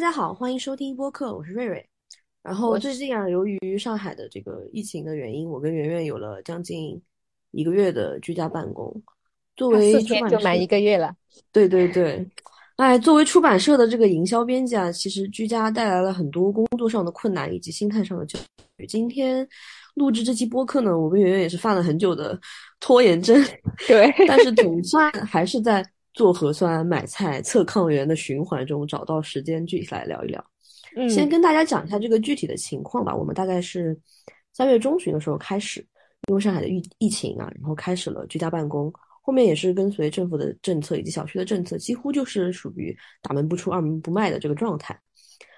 大家好，欢迎收听播客，我是瑞瑞。然后最近啊，由于上海的这个疫情的原因，我跟圆圆有了将近一个月的居家办公。作为四天就满一个月了。对对对，哎，作为出版社的这个营销编辑啊，其实居家带来了很多工作上的困难以及心态上的焦虑。今天录制这期播客呢，我跟圆圆也是犯了很久的拖延症。对，但是总算还是在。做核酸、买菜、测抗原的循环中，找到时间具体来聊一聊。嗯，先跟大家讲一下这个具体的情况吧。我们大概是三月中旬的时候开始，因为上海的疫疫情啊，然后开始了居家办公。后面也是跟随政府的政策以及小区的政策，几乎就是属于大门不出、二门不迈的这个状态。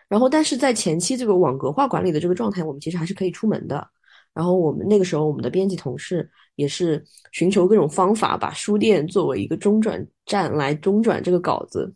然后，但是在前期这个网格化管理的这个状态，我们其实还是可以出门的。然后我们那个时候，我们的编辑同事也是寻求各种方法，把书店作为一个中转站来中转这个稿子。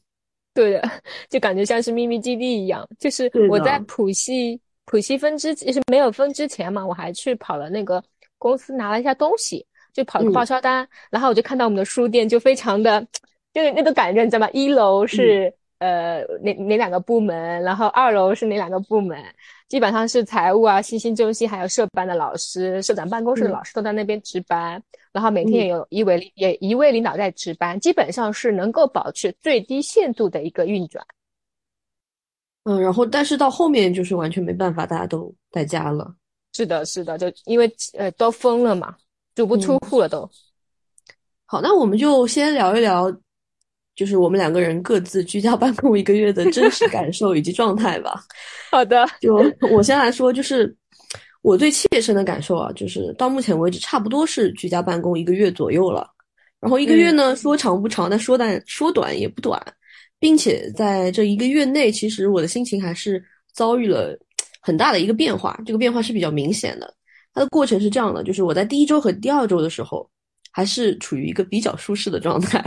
对的，就感觉像是秘密基地一样。就是我在浦西浦西分支，其实没有分之前嘛，我还去跑了那个公司拿了一下东西，就跑个报销单。然后我就看到我们的书店就非常的，就是那个感觉，你知道吗？一楼是呃哪哪两个部门，然后二楼是哪两个部门。基本上是财务啊、信息中心还有社办的老师、社长办公室的老师都在那边值班，然后每天也有一位也一位领导在值班，基本上是能够保持最低限度的一个运转。嗯，然后但是到后面就是完全没办法，大家都在家了。是的，是的，就因为呃都封了嘛，足不出户了都。好，那我们就先聊一聊。就是我们两个人各自居家办公一个月的真实感受以及状态吧。好的，就我先来说，就是我最切身的感受啊，就是到目前为止差不多是居家办公一个月左右了。然后一个月呢，说长不长，但说短说短也不短，并且在这一个月内，其实我的心情还是遭遇了很大的一个变化。这个变化是比较明显的。它的过程是这样的，就是我在第一周和第二周的时候。还是处于一个比较舒适的状态，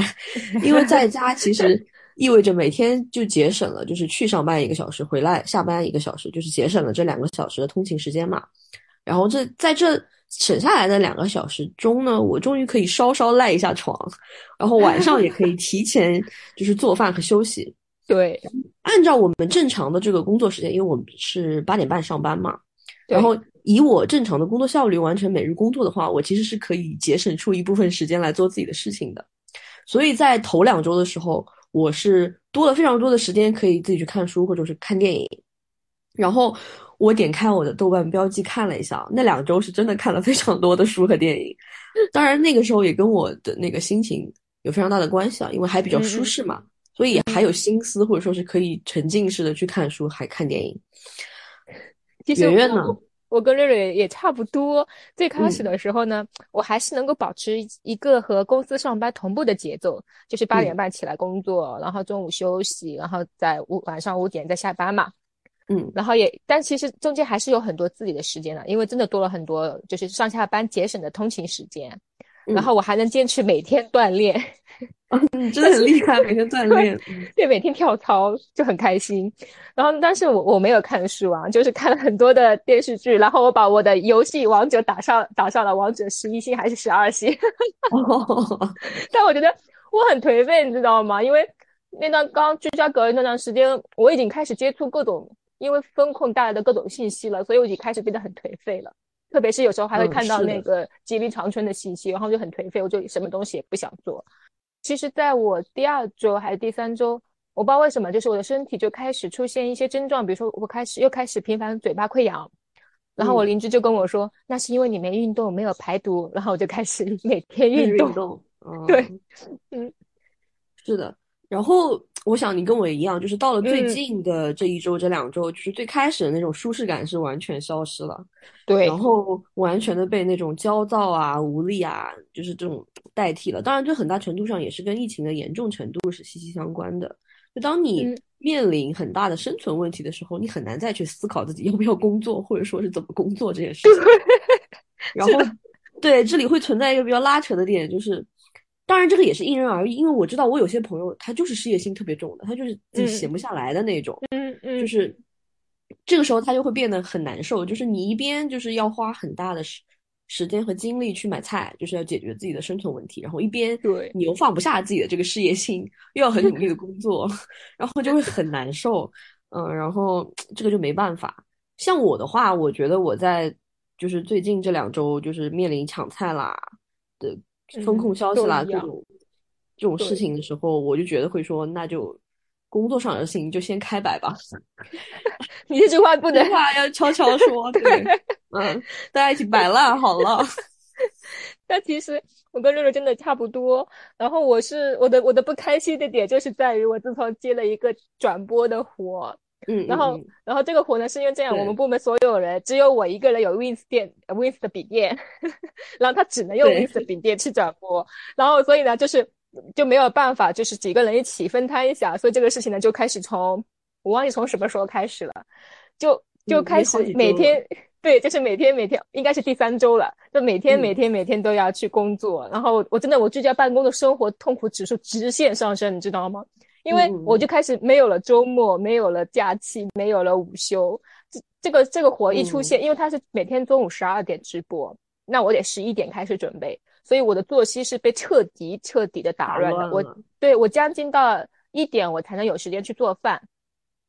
因为在家其实意味着每天就节省了，就是去上班一个小时，回来下班一个小时，就是节省了这两个小时的通勤时间嘛。然后这在这省下来的两个小时中呢，我终于可以稍稍赖一下床，然后晚上也可以提前就是做饭和休息。对，按照我们正常的这个工作时间，因为我们是八点半上班嘛，然后。以我正常的工作效率完成每日工作的话，我其实是可以节省出一部分时间来做自己的事情的。所以在头两周的时候，我是多了非常多的时间可以自己去看书或者是看电影。然后我点开我的豆瓣标记看了一下，那两周是真的看了非常多的书和电影。当然那个时候也跟我的那个心情有非常大的关系啊，因为还比较舒适嘛，所以还有心思或者说是可以沉浸式的去看书还看电影。圆圆呢？我跟瑞瑞也差不多。最开始的时候呢，我还是能够保持一个和公司上班同步的节奏，就是八点半起来工作，然后中午休息，然后在五晚上五点再下班嘛。嗯，然后也，但其实中间还是有很多自己的时间的，因为真的多了很多，就是上下班节省的通勤时间。然后我还能坚持每天锻炼。你 真的很厉害，每天锻炼，对，每天跳操就很开心。然后，但是我我没有看书啊，就是看了很多的电视剧。然后我把我的游戏王者打上打上了王者十一星还是十二星。但我觉得我很颓废，你知道吗？因为那段刚居家隔离那段时间，我已经开始接触各种因为风控带来的各种信息了，所以我已经开始变得很颓废了。特别是有时候还会看到那个吉林长春的信息，然后就很颓废，我就什么东西也不想做。其实，在我第二周还是第三周，我不知道为什么，就是我的身体就开始出现一些症状，比如说我开始又开始频繁嘴巴溃疡，然后我邻居就跟我说，那是因为你没运动，没有排毒，然后我就开始 每天运动。对，嗯，是的。然后我想你跟我一样，就是到了最近的这一周、这两周，就是最开始的那种舒适感是完全消失了。对，然后完全的被那种焦躁啊、无力啊，就是这种代替了。当然，这很大程度上也是跟疫情的严重程度是息息相关的。就当你面临很大的生存问题的时候，你很难再去思考自己要不要工作，或者说是怎么工作这件事情。然后，对，这里会存在一个比较拉扯的点，就是。当然，这个也是因人而异，因为我知道我有些朋友他就是事业心特别重的，他就是自己闲不下来的那种，嗯嗯，就是这个时候他就会变得很难受，就是你一边就是要花很大的时时间和精力去买菜，就是要解决自己的生存问题，然后一边对你又放不下自己的这个事业心，又要很努力的工作，然后就会很难受。嗯，然后这个就没办法。像我的话，我觉得我在就是最近这两周，就是面临抢菜啦的风控消息啦，这种这种事情的时候，我就觉得会说，那就工作上的事情就先开摆吧。你这句话不能话要悄悄说，对，嗯，大家一起摆烂好了。但其实我跟六六真的差不多。然后我是我的我的不开心的点就是在于我自从接了一个转播的活，嗯，然后然后这个活呢是因为这样，我们部门所有人只有我一个人有 Wins 电 Wins 的笔电，然后他只能用 Wins 的笔电去转播，然后所以呢就是就没有办法就是几个人一起分摊一下，所以这个事情呢就开始从我忘记从什么时候开始了，就就开始每天。对，就是每天每天应该是第三周了，就每天每天每天都要去工作，然后我真的我居家办公的生活痛苦指数直线上升，你知道吗？因为我就开始没有了周末，没有了假期，没有了午休，这这个这个活一出现，因为它是每天中午十二点直播，那我得十一点开始准备，所以我的作息是被彻底彻底的打乱的。我对我将近到一点我才能有时间去做饭，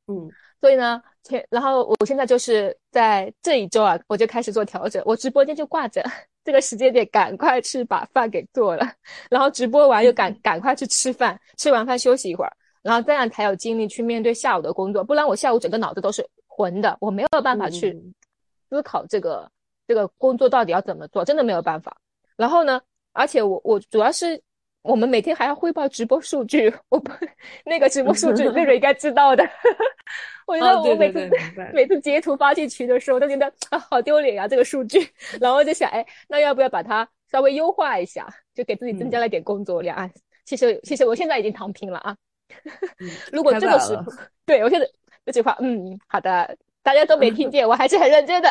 嗯。所以呢，前然后我现在就是在这一周啊，我就开始做调整，我直播间就挂着，这个时间点赶快去把饭给做了，然后直播完又赶赶快去吃饭，吃完饭休息一会儿，然后这样才有精力去面对下午的工作，不然我下午整个脑子都是混的，我没有办法去思考这个这个工作到底要怎么做，真的没有办法。然后呢，而且我我主要是。我们每天还要汇报直播数据，我不那个直播数据，瑞瑞应该知道的。我觉得我每次每次截图发进群的时候，都觉得啊好丢脸啊这个数据，然后就想，哎，那要不要把它稍微优化一下，就给自己增加了点工作量啊？其实其实我现在已经躺平了啊。如果这个时候，对我现在这句话，嗯，好的，大家都没听见，我还是很认真的，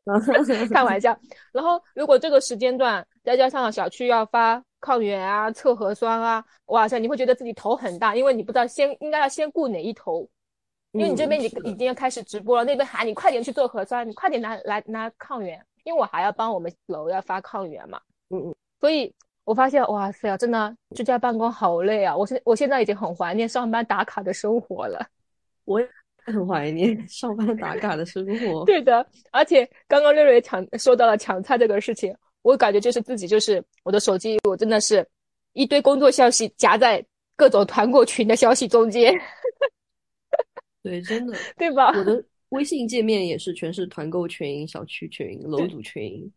开玩笑。然后如果这个时间段再加上小区要发。抗原啊，测核酸啊，哇塞，你会觉得自己头很大，因为你不知道先应该要先顾哪一头，因为你这边你已经要开始直播了，那边喊你快点去做核酸，你快点拿来拿抗原，因为我还要帮我们楼要发抗原嘛，嗯嗯，所以我发现哇塞，真的居家办公好累啊，我现我现在已经很怀念上班打卡的生活了，我也很怀念上班打卡的生活，对的，而且刚刚瑞瑞抢说到了抢菜这个事情。我感觉就是自己，就是我的手机，我真的是一堆工作消息夹在各种团购群的消息中间。对，真的，对吧？我的微信界面也是全是团购群、小区群、楼主群，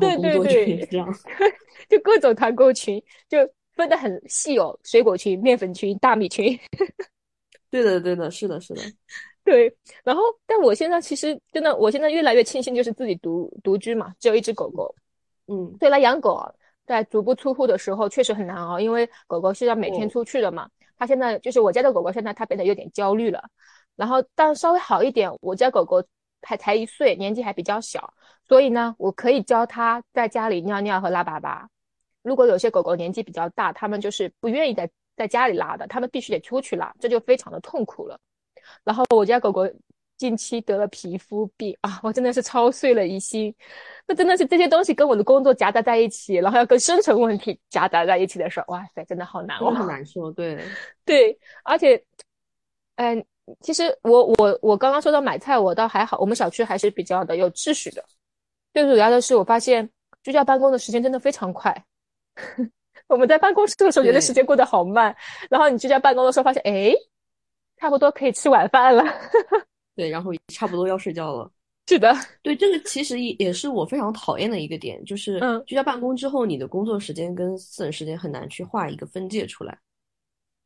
然后工作群这样，就各种团购群，就分得很细哦，水果群、面粉群、大米群。对的，对的，是的，是的，对。然后，但我现在其实真的，我现在越来越庆幸，就是自己独独居嘛，只有一只狗狗。嗯，对，来养狗啊，在足不出户的时候确实很难熬，因为狗狗是要每天出去的嘛。它现在就是我家的狗狗，现在它变得有点焦虑了。然后，但稍微好一点，我家狗狗还才一岁，年纪还比较小，所以呢，我可以教它在家里尿尿和拉粑粑。如果有些狗狗年纪比较大，它们就是不愿意在在家里拉的，它们必须得出去拉，这就非常的痛苦了。然后我家狗狗。近期得了皮肤病啊，我真的是操碎了疑心。那真的是这些东西跟我的工作夹杂在一起，然后要跟生存问题夹杂在一起的时候，哇塞，真的好难哦，很难受。对 对，而且，嗯，其实我我我刚刚说到买菜，我倒还好，我们小区还是比较的有秩序的。最主要的是，我发现居家办公的时间真的非常快。我们在办公室的时候觉得时间过得好慢，然后你居家办公的时候发现，哎，差不多可以吃晚饭了。对，然后差不多要睡觉了。是的，对，这个其实也也是我非常讨厌的一个点，就是居家办公之后，你的工作时间跟私人时间很难去画一个分界出来。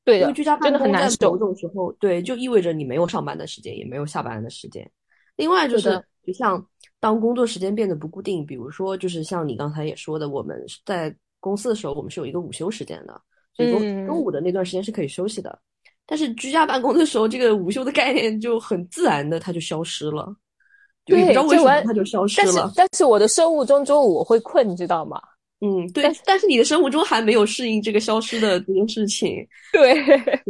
对，因为居家办公在某种时候，对，就意味着你没有上班的时间，也没有下班的时间。另外就是，就像当工作时间变得不固定，比如说，就是像你刚才也说的，我们在公司的时候，我们是有一个午休时间的，所以说中午的那段时间是可以休息的。但是居家办公的时候，这个午休的概念就很自然的，它就消失了。对，你知道为什么它就消失了？但是，但是我的生物钟中午我会困，你知道吗？嗯，对。但是你的生活中还没有适应这个消失的这件事情。对对。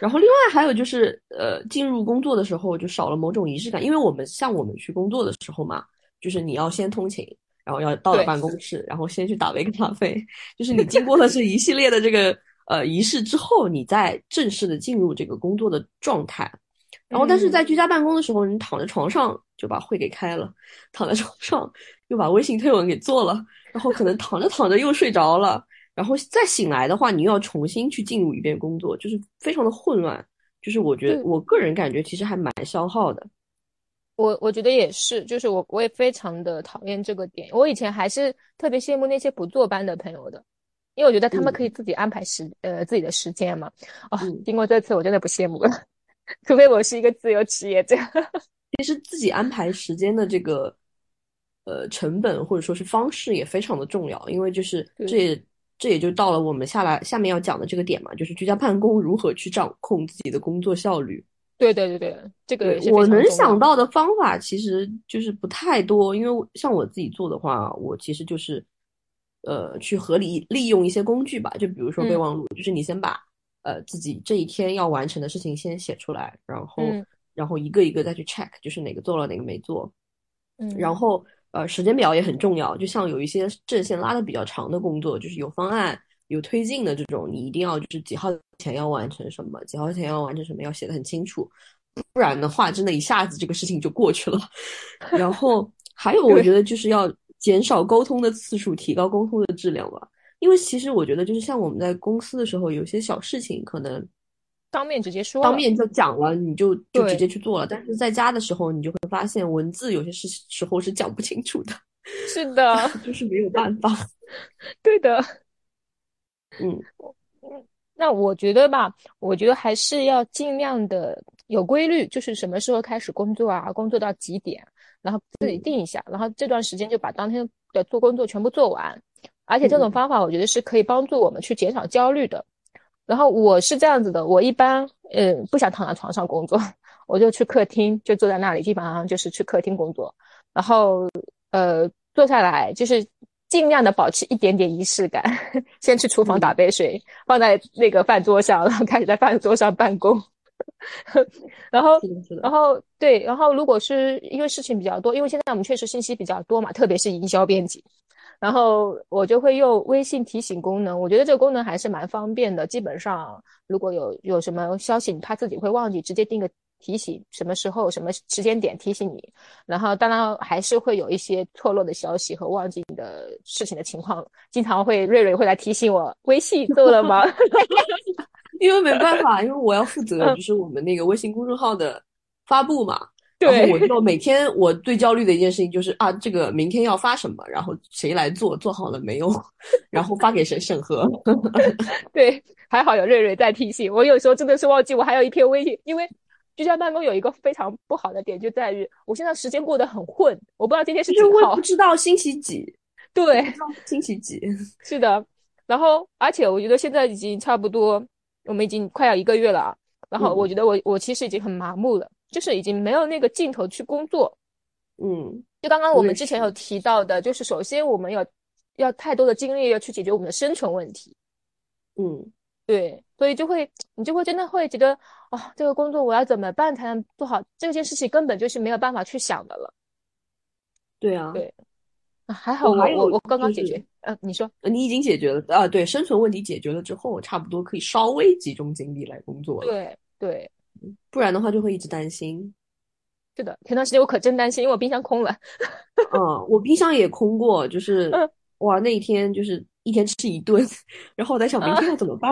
然后另外还有就是，呃，进入工作的时候就少了某种仪式感，因为我们像我们去工作的时候嘛，就是你要先通勤，然后要到了办公室，然后先去打杯咖啡，就是你经 过了这一系列的这个。呃，仪式之后，你再正式的进入这个工作的状态，然后但是在居家办公的时候，你躺在床上就把会给开了，躺在床上又把微信推文给做了，然后可能躺着躺着又睡着了，然后再醒来的话，你又要重新去进入一遍工作，就是非常的混乱。就是我觉得我个人感觉其实还蛮消耗的。我我觉得也是，就是我我也非常的讨厌这个点。我以前还是特别羡慕那些不坐班的朋友的，因为我觉得他们可以自己安排时呃自己的时间嘛。哦，经过这次我真的不羡慕了，除非我是一个自由职业者。其实自己安排时间的这个呃成本或者说是方式也非常的重要，因为就是这也这也就到了我们下来下面要讲的这个点嘛，就是居家办公如何去掌控自己的工作效率。对对对对，这个我能想到的方法其实就是不太多，因为像我自己做的话，我其实就是，呃，去合理利用一些工具吧，就比如说备忘录，就是你先把呃自己这一天要完成的事情先写出来，然后然后一个一个再去 check，就是哪个做了哪个没做，嗯，然后呃时间表也很重要，就像有一些阵线拉的比较长的工作，就是有方案。有推进的这种，你一定要就是几号前要完成什么，几号前要完成什么，要写的很清楚，不然的话，真的一下子这个事情就过去了。然后 还有，我觉得就是要减少沟通的次数，提高沟通的质量吧。因为其实我觉得，就是像我们在公司的时候，有些小事情可能当面直接说，当面就讲了，你就就直接去做了。但是在家的时候，你就会发现文字有些时时候是讲不清楚的。是的，就是没有办法。对的。嗯，那我觉得吧，我觉得还是要尽量的有规律，就是什么时候开始工作啊，工作到几点，然后自己定一下，然后这段时间就把当天的做工作全部做完。而且这种方法，我觉得是可以帮助我们去减少焦虑的。然后我是这样子的，我一般嗯不想躺在床上工作，我就去客厅，就坐在那里，基本上就是去客厅工作，然后呃坐下来就是。尽量的保持一点点仪式感，先去厨房打杯水，放在那个饭桌上，然后开始在饭桌上办公。然后，然后对，然后如果是因为事情比较多，因为现在我们确实信息比较多嘛，特别是营销编辑，然后我就会用微信提醒功能。我觉得这个功能还是蛮方便的。基本上如果有有什么消息，他自己会忘记，直接定个。提醒什么时候、什么时间点提醒你，然后当然还是会有一些错落的消息和忘记你的事情的情况，经常会瑞瑞会来提醒我微信做了吗？因为没办法，因为我要负责就是我们那个微信公众号的发布嘛。对。然后我就每天我最焦虑的一件事情就是啊，这个明天要发什么，然后谁来做，做好了没有，然后发给谁审核。对，还好有瑞瑞在提醒我，有时候真的是忘记我还有一篇微信，因为。居家办公有一个非常不好的点，就在于我现在时间过得很混，我不知道今天是几号，不知道星期几，对，星期几，是的。然后，而且我觉得现在已经差不多，我们已经快要一个月了啊。然后，我觉得我我其实已经很麻木了，就是已经没有那个劲头去工作。嗯，就刚刚我们之前有提到的，就是首先我们要要太多的精力要去解决我们的生存问题。嗯。对，所以就会你就会真的会觉得，哦，这个工作我要怎么办才能做好？这件事情根本就是没有办法去想的了。对啊，对，还好我我我刚刚解决，呃，你说，你已经解决了啊？对，生存问题解决了之后，差不多可以稍微集中精力来工作了。对对，不然的话就会一直担心。是的，前段时间我可真担心，因为我冰箱空了。嗯，我冰箱也空过，就是哇，那一天就是。一天吃一顿，然后我在想明天要怎么办。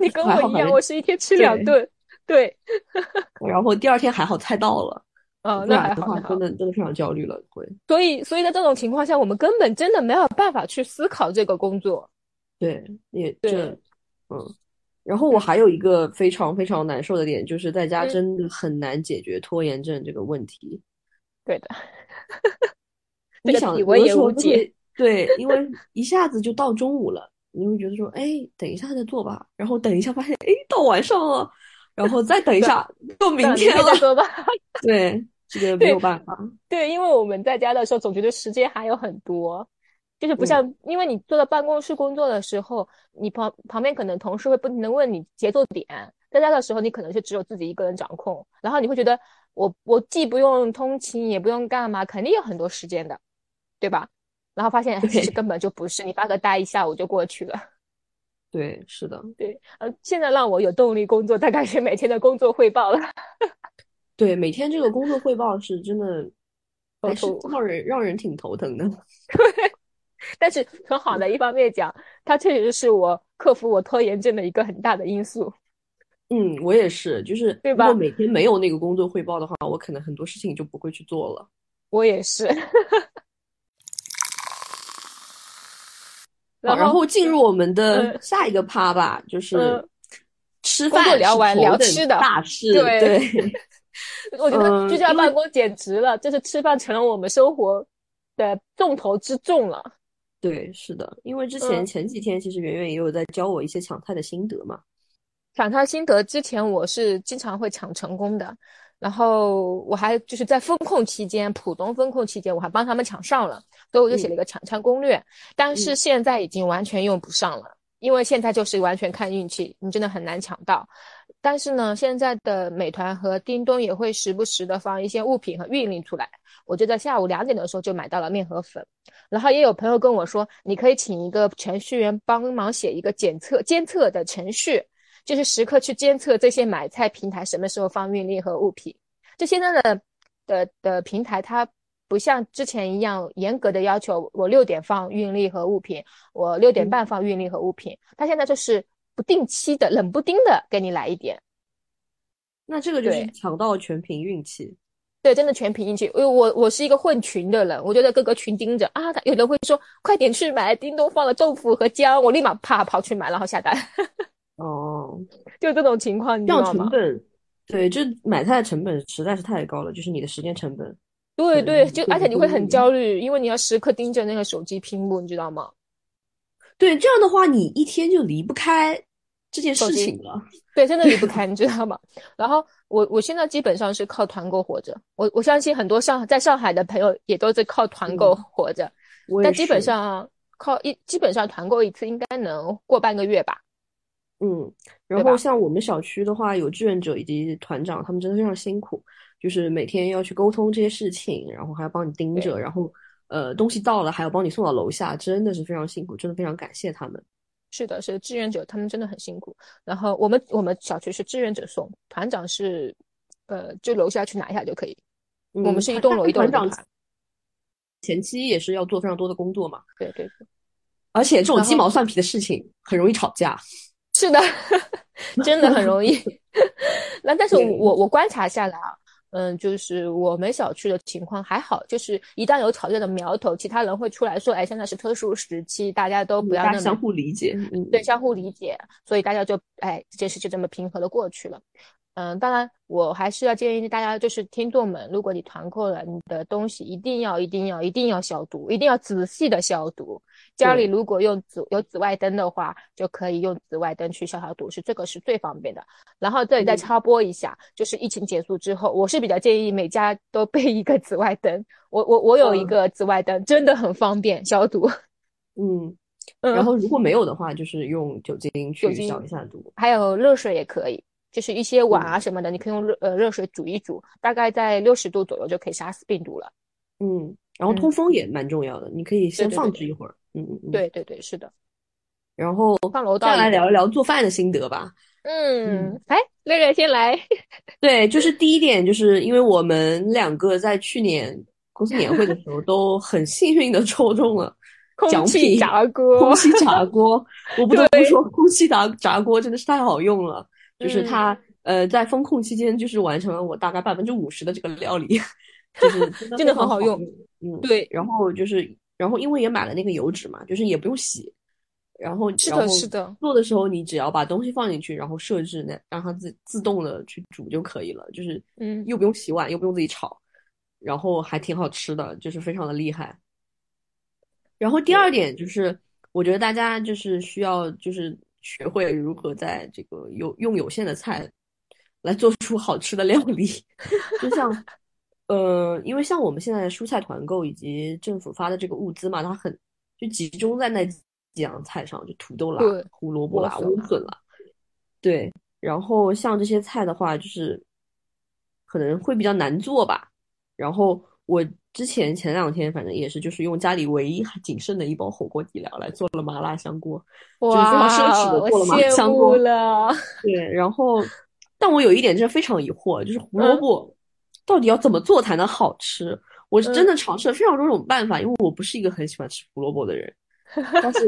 你跟 我一样，我是一天吃两顿。对，然后第二天还好菜到了。哦，那还好，真的真的非常焦虑了，会。所以，所以在这种情况下，我们根本真的没有办法去思考这个工作。对，也对，嗯。然后我还有一个非常非常难受的点，就是在家真的很难解决拖延症这个问题。对的。你想，我也无解。对，因为一下子就到中午了，你会觉得说，哎，等一下再做吧，然后等一下发现，哎，到晚上了，然后再等一下，又明天了，做吧。对，这个 没有办法。对，因为我们在家的时候总觉得时间还有很多，就是不像，因为你坐在办公室工作的时候，你旁旁边可能同事会不停的问你节奏点，在家的时候你可能是只有自己一个人掌控，然后你会觉得，我我既不用通勤，也不用干嘛，肯定有很多时间的，对吧？然后发现其实根本就不是，你发个呆一下午就过去了。对，是的，对，呃，现在让我有动力工作，大概是每天的工作汇报了。对，每天这个工作汇报是真的，还是让人让人挺头疼的。对，但是很好的一方面讲，它确实是我克服我拖延症的一个很大的因素。嗯，我也是，就是对吧？每天没有那个工作汇报的话，我可能很多事情就不会去做了。我也是。然后进入我们的下一个趴吧，就是吃饭聊完聊吃的大事。对，我觉得居家办公简直了，就是吃饭成了我们生活的重头之重了。对，是的，因为之前前几天其实圆圆也有在教我一些抢菜的心得嘛。抢菜心得之前我是经常会抢成功的，然后我还就是在风控期间，浦东风控期间，我还帮他们抢上了。所以我就写了一个抢菜攻略，但是现在已经完全用不上了，因为现在就是完全看运气，你真的很难抢到。但是呢，现在的美团和叮咚也会时不时的放一些物品和运力出来。我就在下午两点的时候就买到了面和粉，然后也有朋友跟我说，你可以请一个程序员帮忙写一个检测监测的程序，就是时刻去监测这些买菜平台什么时候放运力和物品。就现在的的的平台它。不像之前一样严格的要求，我六点放运力和物品，我六点半放运力和物品。它现在就是不定期的、冷不丁的给你来一点。那这个就是抢到全凭运气。对，真的全凭运气。因为我我是一个混群的人，我就在各个群盯着啊。他有人会说快点去买，叮咚放了豆腐和姜，我立马啪跑去买，然后下单。哦，就这种情况，你知道吗？成本，对，就买菜的成本实在是太高了，就是你的时间成本。对对，就而且你会很焦虑，因为你要时刻盯着那个手机屏幕，你知道吗？对，这样的话你一天就离不开这件事情了。对，真的离不开，你知道吗？然后我我现在基本上是靠团购活着，我我相信很多上在上海的朋友也都是靠团购活着。但基本上靠一基本上团购一次应该能过半个月吧。嗯，然后像我们小区的话，有志愿者以及团长，他们真的非常辛苦。就是每天要去沟通这些事情，然后还要帮你盯着，然后呃东西到了还要帮你送到楼下，真的是非常辛苦，真的非常感谢他们。是的，是志愿者，他们真的很辛苦。然后我们我们小区是志愿者送，团长是呃就楼下去拿一下就可以。我们是一栋楼一栋楼。团长前期也是要做非常多的工作嘛。对对对。而且这种鸡毛蒜皮的事情很容易吵架。是的，真的很容易。那但是我我观察下来啊。嗯，就是我们小区的情况还好，就是一旦有吵架的苗头，其他人会出来说，哎，现在是特殊时期，大家都不要那么相互理解，对，相互理解，所以大家就哎，这件事就这么平和的过去了。嗯，当然，我还是要建议大家，就是听众们，如果你团购了，你的东西一定要、一定要、一定要消毒，一定要仔细的消毒。家里如果用紫有紫外灯的话，就可以用紫外灯去消消毒，是这个是最方便的。然后这里再插播一下，就是疫情结束之后，我是比较建议每家都备一个紫外灯。我我我有一个紫外灯，真的很方便消毒。嗯，然后如果没有的话，就是用酒精去消一下毒，还有热水也可以。就是一些碗啊什么的，你可以用热呃热水煮一煮，大概在六十度左右就可以杀死病毒了。嗯，然后通风也蛮重要的，你可以先放置一会儿。嗯嗯，对对对，是的。然后上楼道再来聊一聊做饭的心得吧。嗯，哎，瑞瑞先来。对，就是第一点，就是因为我们两个在去年公司年会的时候都很幸运的抽中了 空气炸锅。空气炸锅，我不得不说，空气炸炸锅真的是太好用了。就是它，呃，在风控期间，就是完成了我大概百分之五十的这个料理，就是真的很好用。嗯，对。然后就是，然后因为也买了那个油纸嘛，就是也不用洗。然后是的，是的。做的时候，你只要把东西放进去，然后设置那让它自自动的去煮就可以了。就是，嗯，又不用洗碗，又不用自己炒，然后还挺好吃的，就是非常的厉害。然后第二点就是，我觉得大家就是需要就是。学会如何在这个有用有限的菜来做出好吃的料理，就像，呃，因为像我们现在蔬菜团购以及政府发的这个物资嘛，它很就集中在那几样菜上，就土豆啦、胡萝卜啦、莴笋啦，对。然后像这些菜的话，就是可能会比较难做吧。然后我。之前前两天反正也是，就是用家里唯一仅剩的一包火锅底料来做了麻辣香锅，就是非常奢侈的做了麻辣香锅了。对，然后，但我有一点真的非常疑惑，就是胡萝卜到底要怎么做才能好吃？我是真的尝试了非常多种办法，因为我不是一个很喜欢吃胡萝卜的人，但是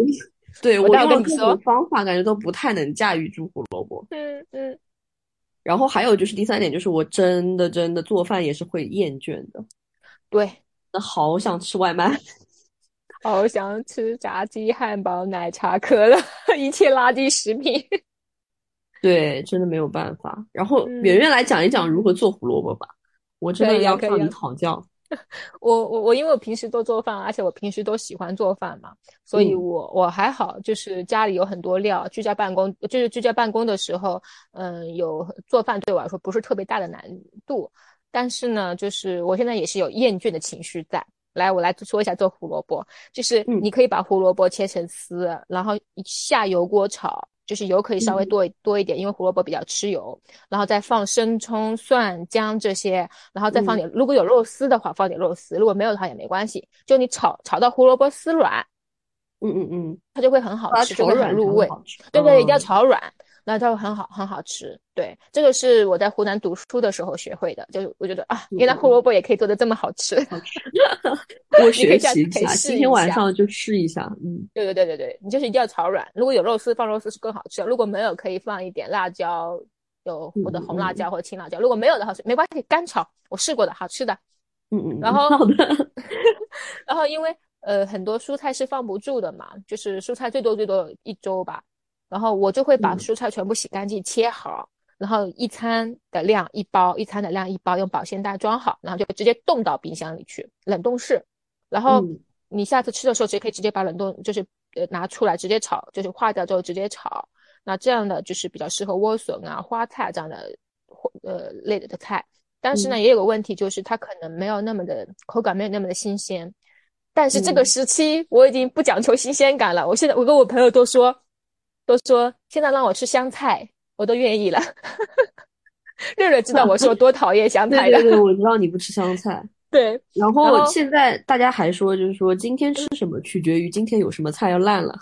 对我用了各种方法，感觉都不太能驾驭住胡萝卜。嗯嗯。然后还有就是第三点，就是我真的真的做饭也是会厌倦的。对，那好想吃外卖，好想吃炸鸡、汉堡、奶茶、可乐，一切垃圾食品。对，真的没有办法。然后圆圆来讲一讲如何做胡萝卜吧，我真的要向你讨教。我我我，因为我平时都做饭，而且我平时都喜欢做饭嘛，所以我我还好，就是家里有很多料，居家办公就是居家办公的时候，嗯，有做饭对我来说不是特别大的难度。但是呢，就是我现在也是有厌倦的情绪在。来，我来说一下做胡萝卜，就是你可以把胡萝卜切成丝，然后下油锅炒。就是油可以稍微多多一点，因为胡萝卜比较吃油，然后再放生葱、蒜、姜这些，然后再放点，如果有肉丝的话，放点肉丝；如果没有的话也没关系。就你炒炒到胡萝卜丝软，嗯嗯嗯，它就会很好吃，就会很入味。对对，一定要炒软。那它会很好，很好吃。对，这个是我在湖南读书的时候学会的。就是我觉得啊，原来胡萝卜也可以做的这么好吃。我学习一下，今天晚上就试一下。嗯，对对对对对，你就是一定要炒软。如果有肉丝，放肉丝是更好吃。如果没有，可以放一点辣椒，有或者红辣椒或者青辣椒。如果没有的话，没关系，干炒。我试过的，好吃的。嗯嗯。然后好的。然后因为呃很多蔬菜是放不住的嘛，就是蔬菜最多最多一周吧。然后我就会把蔬菜全部洗干净，切好，然后一餐的量一包，一餐的量一包，用保鲜袋装好，然后就直接冻到冰箱里去，冷冻室。然后你下次吃的时候，直接可以直接把冷冻就是呃拿出来直接炒，就是化掉之后直接炒。那这样的就是比较适合莴笋啊、花菜这样的呃类的菜。但是呢，也有个问题，就是它可能没有那么的口感，没有那么的新鲜。但是这个时期我已经不讲求新鲜感了，我现在我跟我朋友都说。都说现在让我吃香菜，我都愿意了。热热知道我说多讨厌香菜的，对对对，我知道你不吃香菜。对，然后现在大家还说，就是说今天吃什么取决于今天有什么菜要烂了。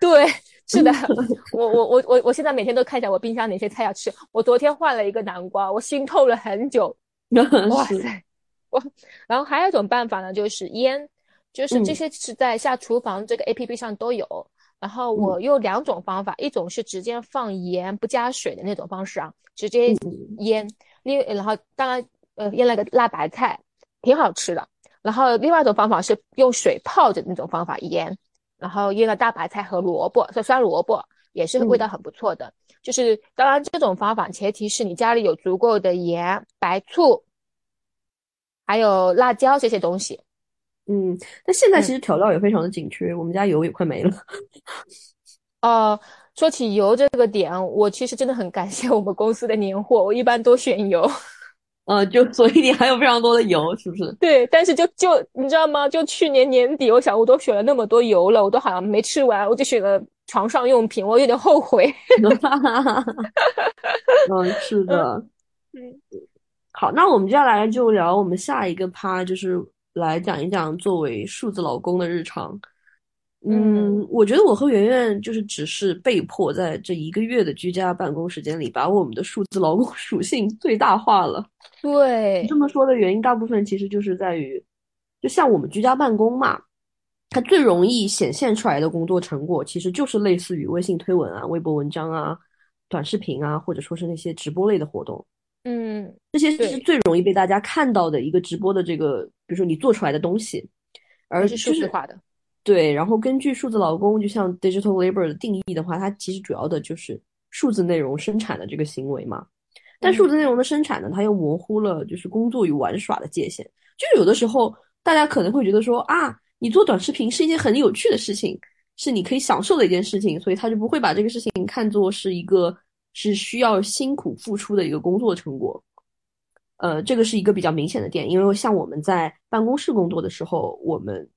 对，是的，我我我我我现在每天都看一下我冰箱哪些菜要吃。我昨天换了一个南瓜，我心痛了很久。哇塞，我然后还有一种办法呢，就是腌，就是这些是在下厨房这个 A P P 上都有。然后我用两种方法，一种是直接放盐不加水的那种方式啊，直接腌。另然后当然呃腌了个辣白菜，挺好吃的。然后另外一种方法是用水泡着那种方法腌，然后腌了大白菜和萝卜，酸酸萝卜也是味道很不错的。就是当然这种方法前提是你家里有足够的盐、白醋，还有辣椒这些东西。嗯，但现在其实调料也非常的紧缺，我们家油也快没了。哦，说起油这个点，我其实真的很感谢我们公司的年货，我一般都选油。呃，就所以你还有非常多的油，是不是？对，但是就就你知道吗？就去年年底，我想我都选了那么多油了，我都好像没吃完，我就选了床上用品，我有点后悔。嗯，是的。嗯，好，那我们接下来就聊我们下一个趴，就是。来讲一讲作为数字老公的日常。嗯，我觉得我和圆圆就是只是被迫在这一个月的居家办公时间里，把我们的数字劳工 属性最大化了。对，这么说的原因，大部分其实就是在于，就像我们居家办公嘛，它最容易显现出来的工作成果，其实就是类似于微信推文啊、微博文章啊、短视频啊，或者说是那些直播类的活动。嗯，这些是最容易被大家看到的一个直播的这个，比如说你做出来的东西，而是数字化的。对，然后根据数字劳工，就像 digital labor 的定义的话，它其实主要的就是数字内容生产的这个行为嘛。但数字内容的生产呢，它又模糊了就是工作与玩耍的界限。就有的时候，大家可能会觉得说啊，你做短视频是一件很有趣的事情，是你可以享受的一件事情，所以他就不会把这个事情看作是一个。是需要辛苦付出的一个工作成果，呃，这个是一个比较明显的点，因为像我们在办公室工作的时候，我们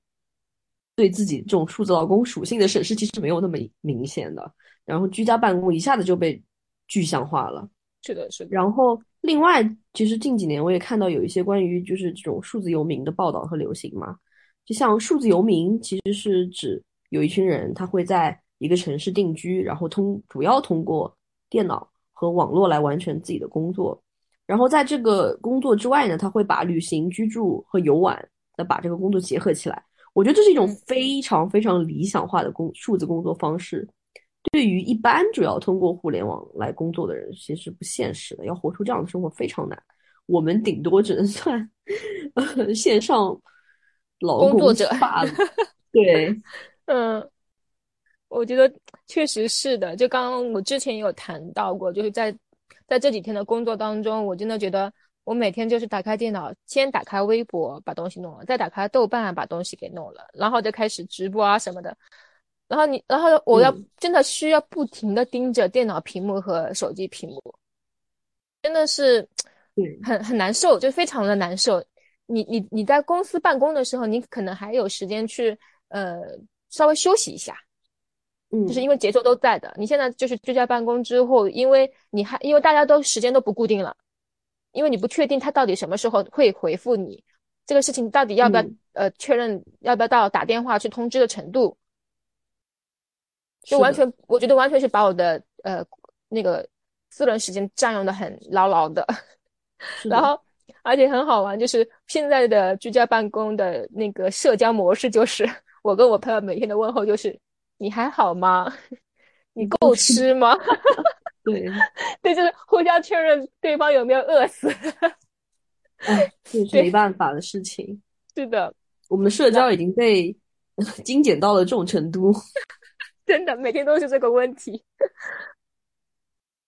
对自己这种数字劳工属性的审视其实没有那么明显的，然后居家办公一下子就被具象化了。是的，是的。然后另外，其实近几年我也看到有一些关于就是这种数字游民的报道和流行嘛，就像数字游民其实是指有一群人他会在一个城市定居，然后通主要通过。电脑和网络来完成自己的工作，然后在这个工作之外呢，他会把旅行、居住和游玩的把这个工作结合起来。我觉得这是一种非常非常理想化的工数字工作方式。对于一般主要通过互联网来工作的人，其实不现实的。要活出这样的生活非常难。我们顶多只能算呃线上劳工作者罢了。对，嗯，我觉得确实是的。就刚刚我之前也有谈到过，就是在在这几天的工作当中，我真的觉得我每天就是打开电脑，先打开微博把东西弄了，再打开豆瓣把东西给弄了，然后就开始直播啊什么的。然后你，然后我要真的需要不停的盯着电脑屏幕和手机屏幕，真的是，很很难受，就非常的难受。你你你在公司办公的时候，你可能还有时间去呃稍微休息一下，嗯，就是因为节奏都在的。你现在就是居家办公之后，因为你还因为大家都时间都不固定了，因为你不确定他到底什么时候会回复你，这个事情到底要不要呃确认，要不要到打电话去通知的程度。就完全，我觉得完全是把我的呃那个私人时间占用的很牢牢的，然后而且很好玩，就是现在的居家办公的那个社交模式，就是 我跟我朋友每天的问候就是你还好吗？你够吃吗？对，对，就是互相确认对方有没有饿死。哎，这是没办法的事情。是的，我们的社交已经被精简到了这种程度。真的每天都是这个问题，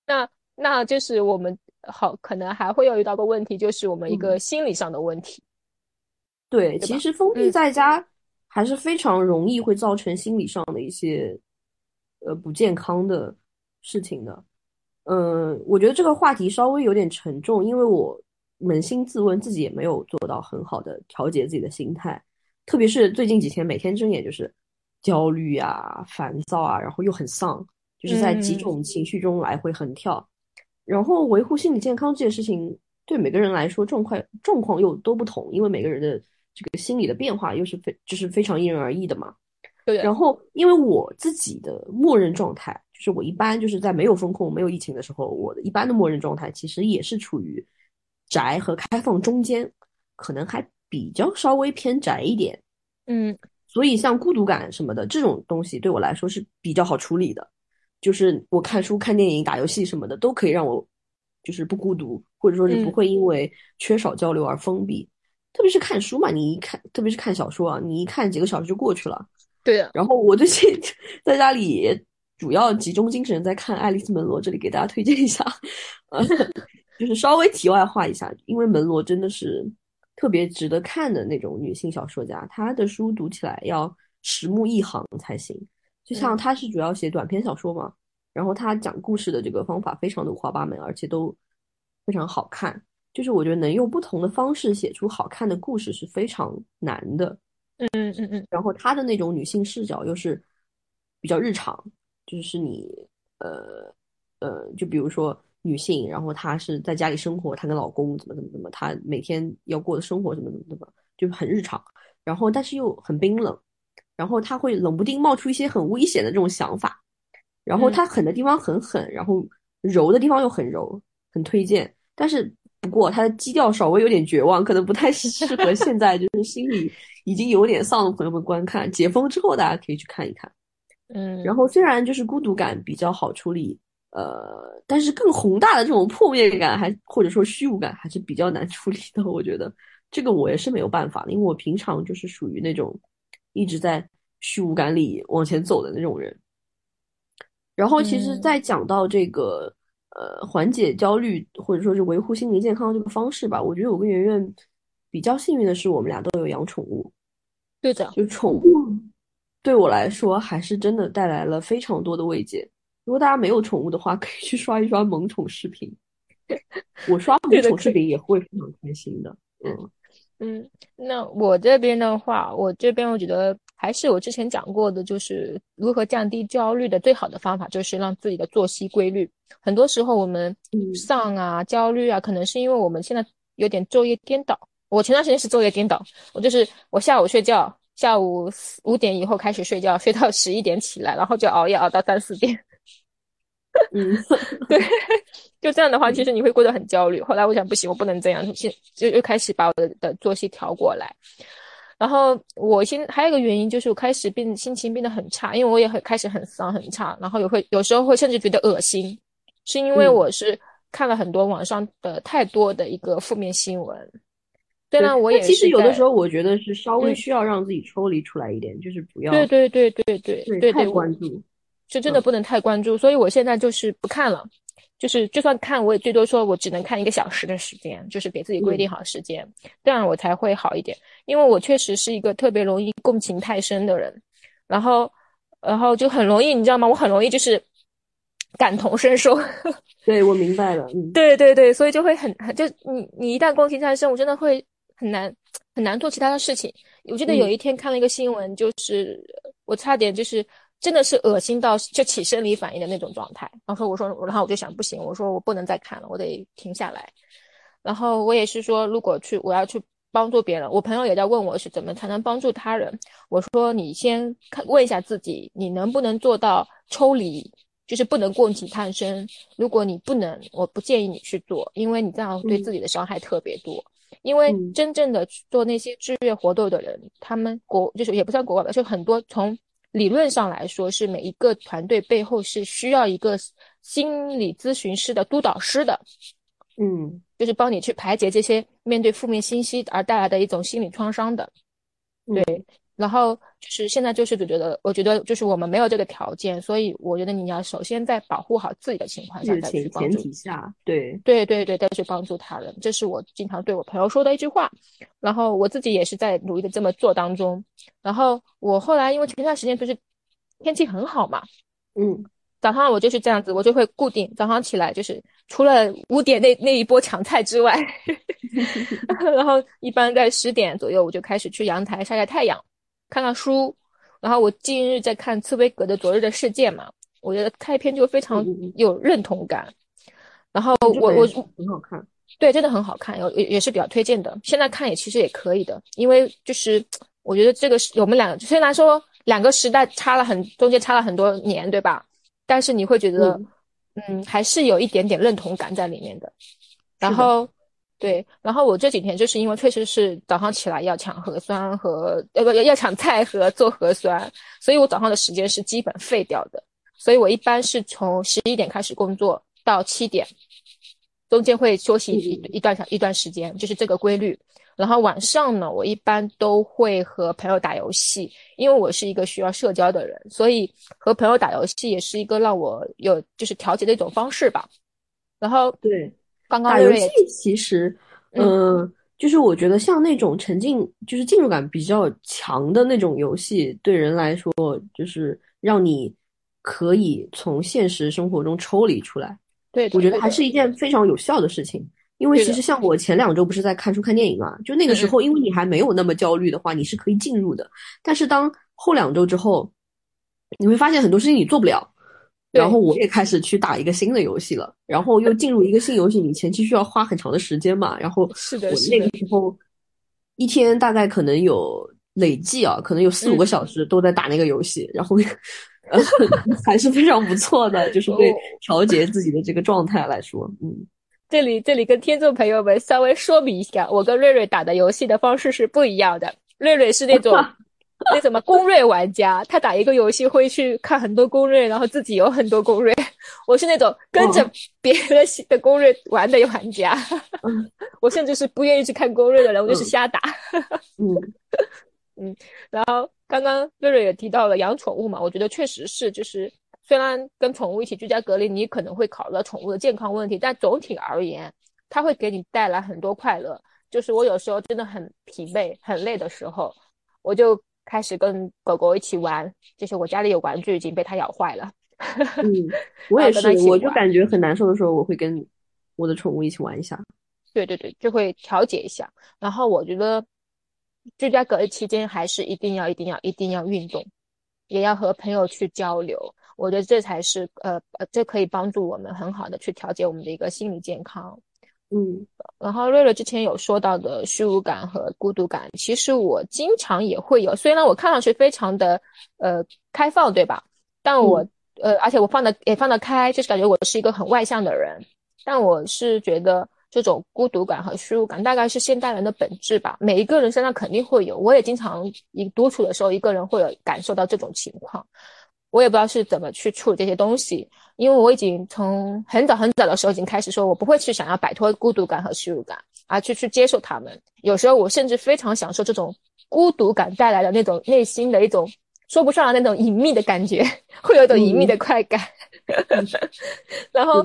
那那就是我们好可能还会有遇到个问题，就是我们一个心理上的问题。对，其实封闭在家还是非常容易会造成心理上的一些呃不健康的事情的。嗯，我觉得这个话题稍微有点沉重，因为我扪心自问，自己也没有做到很好的调节自己的心态，特别是最近几天，每天睁眼就是。焦虑啊，烦躁啊，然后又很丧，就是在几种情绪中来回横跳。然后维护心理健康这件事情，对每个人来说状况状况又都不同，因为每个人的这个心理的变化又是非就是非常因人而异的嘛。对。然后，因为我自己的默认状态，就是我一般就是在没有风控、没有疫情的时候，我的一般的默认状态其实也是处于宅和开放中间，可能还比较稍微偏宅一点。嗯。所以，像孤独感什么的这种东西，对我来说是比较好处理的。就是我看书、看电影、打游戏什么的，都可以让我就是不孤独，或者说是不会因为缺少交流而封闭。特别是看书嘛，你一看，特别是看小说啊，你一看几个小时就过去了。对。然后我最近 在家里主要集中精神在看《爱丽丝门罗》，这里给大家推荐一下。呃，就是稍微题外话一下，因为门罗真的是。特别值得看的那种女性小说家，她的书读起来要十目一行才行。就像她是主要写短篇小说嘛，然后她讲故事的这个方法非常的五花八门，而且都非常好看。就是我觉得能用不同的方式写出好看的故事是非常难的。嗯嗯嗯嗯。然后她的那种女性视角又是比较日常，就是你呃呃，就比如说。女性，然后她是在家里生活，她跟老公怎么怎么怎么，她每天要过的生活怎么怎么怎么，就很日常。然后但是又很冰冷，然后她会冷不丁冒出一些很危险的这种想法。然后她狠的地方很狠，然后柔的地方又很柔，很推荐。但是不过他的基调稍微有点绝望，可能不太适合 现在就是心里已经有点丧的朋友们观看。解封之后大家可以去看一看。嗯，然后虽然就是孤独感比较好处理。呃，但是更宏大的这种破灭感，还或者说虚无感，还是比较难处理的。我觉得这个我也是没有办法的，因为我平常就是属于那种一直在虚无感里往前走的那种人。然后，其实，在讲到这个呃缓解焦虑或者说是维护心理健康这个方式吧，我觉得我跟圆圆比较幸运的是，我们俩都有养宠物。对的，就宠物对我来说，还是真的带来了非常多的慰藉。如果大家没有宠物的话，可以去刷一刷萌宠视频。我刷萌宠视频也会非常开心的。嗯嗯，那我这边的话，我这边我觉得还是我之前讲过的，就是如何降低焦虑的最好的方法，就是让自己的作息规律。很多时候我们丧啊、焦虑啊，可能是因为我们现在有点昼夜颠倒。我前段时间是昼夜颠倒，我就是我下午睡觉，下午五点以后开始睡觉，睡到十一点起来，然后就熬夜熬到三四点。嗯，对，就这样的话，其实你会过得很焦虑。后来我想，不行，我不能这样，现就又开始把我的的作息调过来。然后我现还有一个原因就是我开始变心情变得很差，因为我也很开始很丧很差，然后也会有时候会甚至觉得恶心，是因为我是看了很多网上的太多的一个负面新闻。虽然我也其实有的时候我觉得是稍微需要让自己抽离出来一点，就是不要对对对对对对太关注，就真的不能太关注。所以我现在就是不看了。就是就算看，我也最多说我只能看一个小时的时间，就是给自己规定好时间，这样我才会好一点。因为我确实是一个特别容易共情太深的人，然后，然后就很容易，你知道吗？我很容易就是感同身受。对，我明白了。对对对，所以就会很很就你你一旦共情太深，我真的会很难很难做其他的事情。我记得有一天看了一个新闻，就是我差点就是。真的是恶心到就起生理反应的那种状态。然后我说，然后我就想，不行，我说我不能再看了，我得停下来。然后我也是说，如果去我要去帮助别人，我朋友也在问我是怎么才能帮助他人。我说你先看问一下自己，你能不能做到抽离，就是不能共情探身。如果你不能，我不建议你去做，因为你这样对自己的伤害特别多。因为真正的做那些志愿活动的人，他们国就是也不算国外吧，就很多从。理论上来说，是每一个团队背后是需要一个心理咨询师的督导师的，嗯，就是帮你去排解这些面对负面信息而带来的一种心理创伤的，对。然后就是现在就是觉得，我觉得就是我们没有这个条件，所以我觉得你要首先在保护好自己的情况下再去帮助。前提下，对对对对，再去帮助他人，这是我经常对我朋友说的一句话。然后我自己也是在努力的这么做当中。然后我后来因为前段时间不是天气很好嘛，嗯，早上我就是这样子，我就会固定早上起来就是除了五点那那一波抢菜之外 然后一般在十点左右我就开始去阳台晒晒太阳。看看书，然后我近日在看茨威格的《昨日的世界》嘛，我觉得开篇就非常有认同感。然后我我很好看，对，真的很好看，有也也是比较推荐的。现在看也其实也可以的，因为就是我觉得这个是我们两个虽然说两个时代差了很中间差了很多年，对吧？但是你会觉得，嗯，还是有一点点认同感在里面的。然后。对，然后我这几天就是因为确实是早上起来要抢核酸和要不要抢菜和做核酸，所以我早上的时间是基本废掉的。所以我一般是从十一点开始工作到七点，中间会休息一一段小一段时间，就是这个规律。然后晚上呢，我一般都会和朋友打游戏，因为我是一个需要社交的人，所以和朋友打游戏也是一个让我有就是调节的一种方式吧。然后对。刚刚打游戏其实，嗯，就是我觉得像那种沉浸，就是进入感比较强的那种游戏，对人来说，就是让你可以从现实生活中抽离出来。对，我觉得还是一件非常有效的事情。因为其实像我前两周不是在看书看电影嘛，就那个时候，因为你还没有那么焦虑的话，你是可以进入的。但是当后两周之后，你会发现很多事情你做不了。然后我也开始去打一个新的游戏了，然后又进入一个新游戏，你前期需要花很长的时间嘛。然后是的，我那个时候一天大概可能有累计啊，可能有四五个小时都在打那个游戏，然后 还是非常不错的，就是 对调节自己的这个状态来说，嗯。这里这里跟听众朋友们稍微说明一下，我跟瑞瑞打的游戏的方式是不一样的，瑞瑞是那种。那什么攻略玩家，他打一个游戏会去看很多攻略，然后自己有很多攻略。我是那种跟着别人的攻略玩的玩家，我甚至是不愿意去看攻略的人，我就是瞎打。嗯 嗯。然后刚刚瑞瑞也提到了养宠物嘛，我觉得确实是，就是虽然跟宠物一起居家隔离，你可能会考虑到宠物的健康问题，但总体而言，它会给你带来很多快乐。就是我有时候真的很疲惫、很累的时候，我就。开始跟狗狗一起玩，就是我家里有玩具已经被它咬坏了。嗯，我也是，我就感觉很难受的时候，我会跟我的宠物一起玩一下。对对对，就会调节一下。然后我觉得居家隔离期间还是一定要、一定要、一定要运动，也要和朋友去交流。我觉得这才是呃呃，这可以帮助我们很好的去调节我们的一个心理健康。嗯，然后瑞瑞之前有说到的虚无感和孤独感，其实我经常也会有。虽然我看上去非常的呃开放，对吧？但我呃，而且我放的也放得开，就是感觉我是一个很外向的人。但我是觉得这种孤独感和虚无感大概是现代人的本质吧，每一个人身上肯定会有。我也经常一独处的时候，一个人会有感受到这种情况。我也不知道是怎么去处理这些东西，因为我已经从很早很早的时候已经开始说，我不会去想要摆脱孤独感和虚无感，而去去接受他们。有时候我甚至非常享受这种孤独感带来的那种内心的一种说不上来那种隐秘的感觉，会有一种隐秘的快感。然后，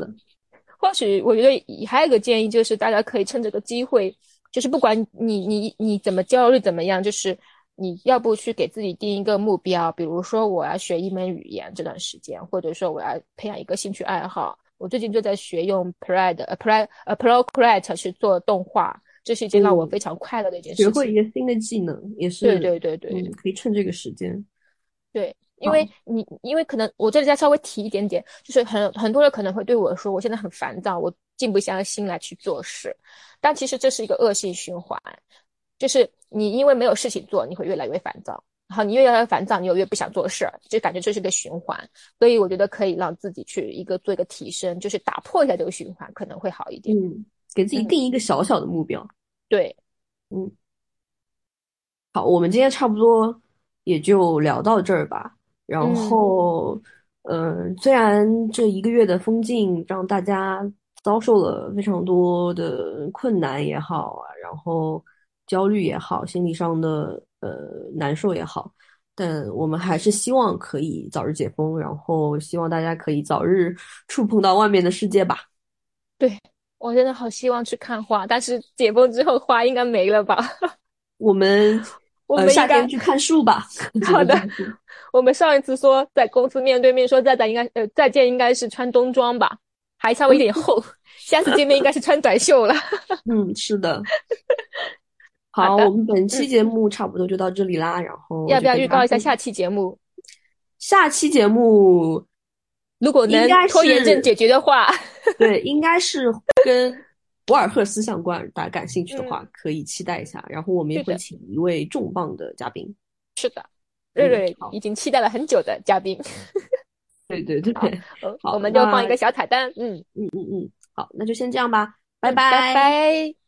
或许我觉得还有一个建议就是，大家可以趁这个机会，就是不管你你你怎么焦虑怎么样，就是。你要不去给自己定一个目标，比如说我要学一门语言这段时间，或者说我要培养一个兴趣爱好。我最近就在学用 Pride 呃 Pride 呃 Procreate 去做动画，这是一件让我非常快乐的一件事情。学会一个新的技能也是对对对对，可以趁这个时间。对，因为你因为可能我这里再稍微提一点点，就是很很多人可能会对我说，我现在很烦躁，我静不下心来去做事，但其实这是一个恶性循环。就是你因为没有事情做，你会越来越烦躁，然后你越来越烦躁，你又越不想做事，就感觉这是个循环。所以我觉得可以让自己去一个做一个提升，就是打破一下这个循环，可能会好一点。嗯，给自己定一个小小的目标。对，嗯，好，我们今天差不多也就聊到这儿吧。然后，嗯，虽然这一个月的封禁让大家遭受了非常多的困难也好啊，然后。焦虑也好，心理上的呃难受也好，但我们还是希望可以早日解封，然后希望大家可以早日 触碰到外面的世界吧。对我真的好希望去看花，但是解封之后花应该没了吧？我们我们夏天去看树吧。好的，我们上一次说在公司面对面说再见，应该呃再见应该是穿冬装吧，还稍微有点厚。下次见面应该是穿短袖了。嗯，是的。好，我们本期节目差不多就到这里啦。然后要不要预告一下下期节目？下期节目如果能拖延症解决的话，对，应该是跟博尔赫斯相关。大家感兴趣的话，可以期待一下。然后我们也会请一位重磅的嘉宾。是的，瑞瑞已经期待了很久的嘉宾。对 对对，好，我们就放一个小彩蛋。嗯嗯嗯嗯，好，那就先这样吧，拜拜拜。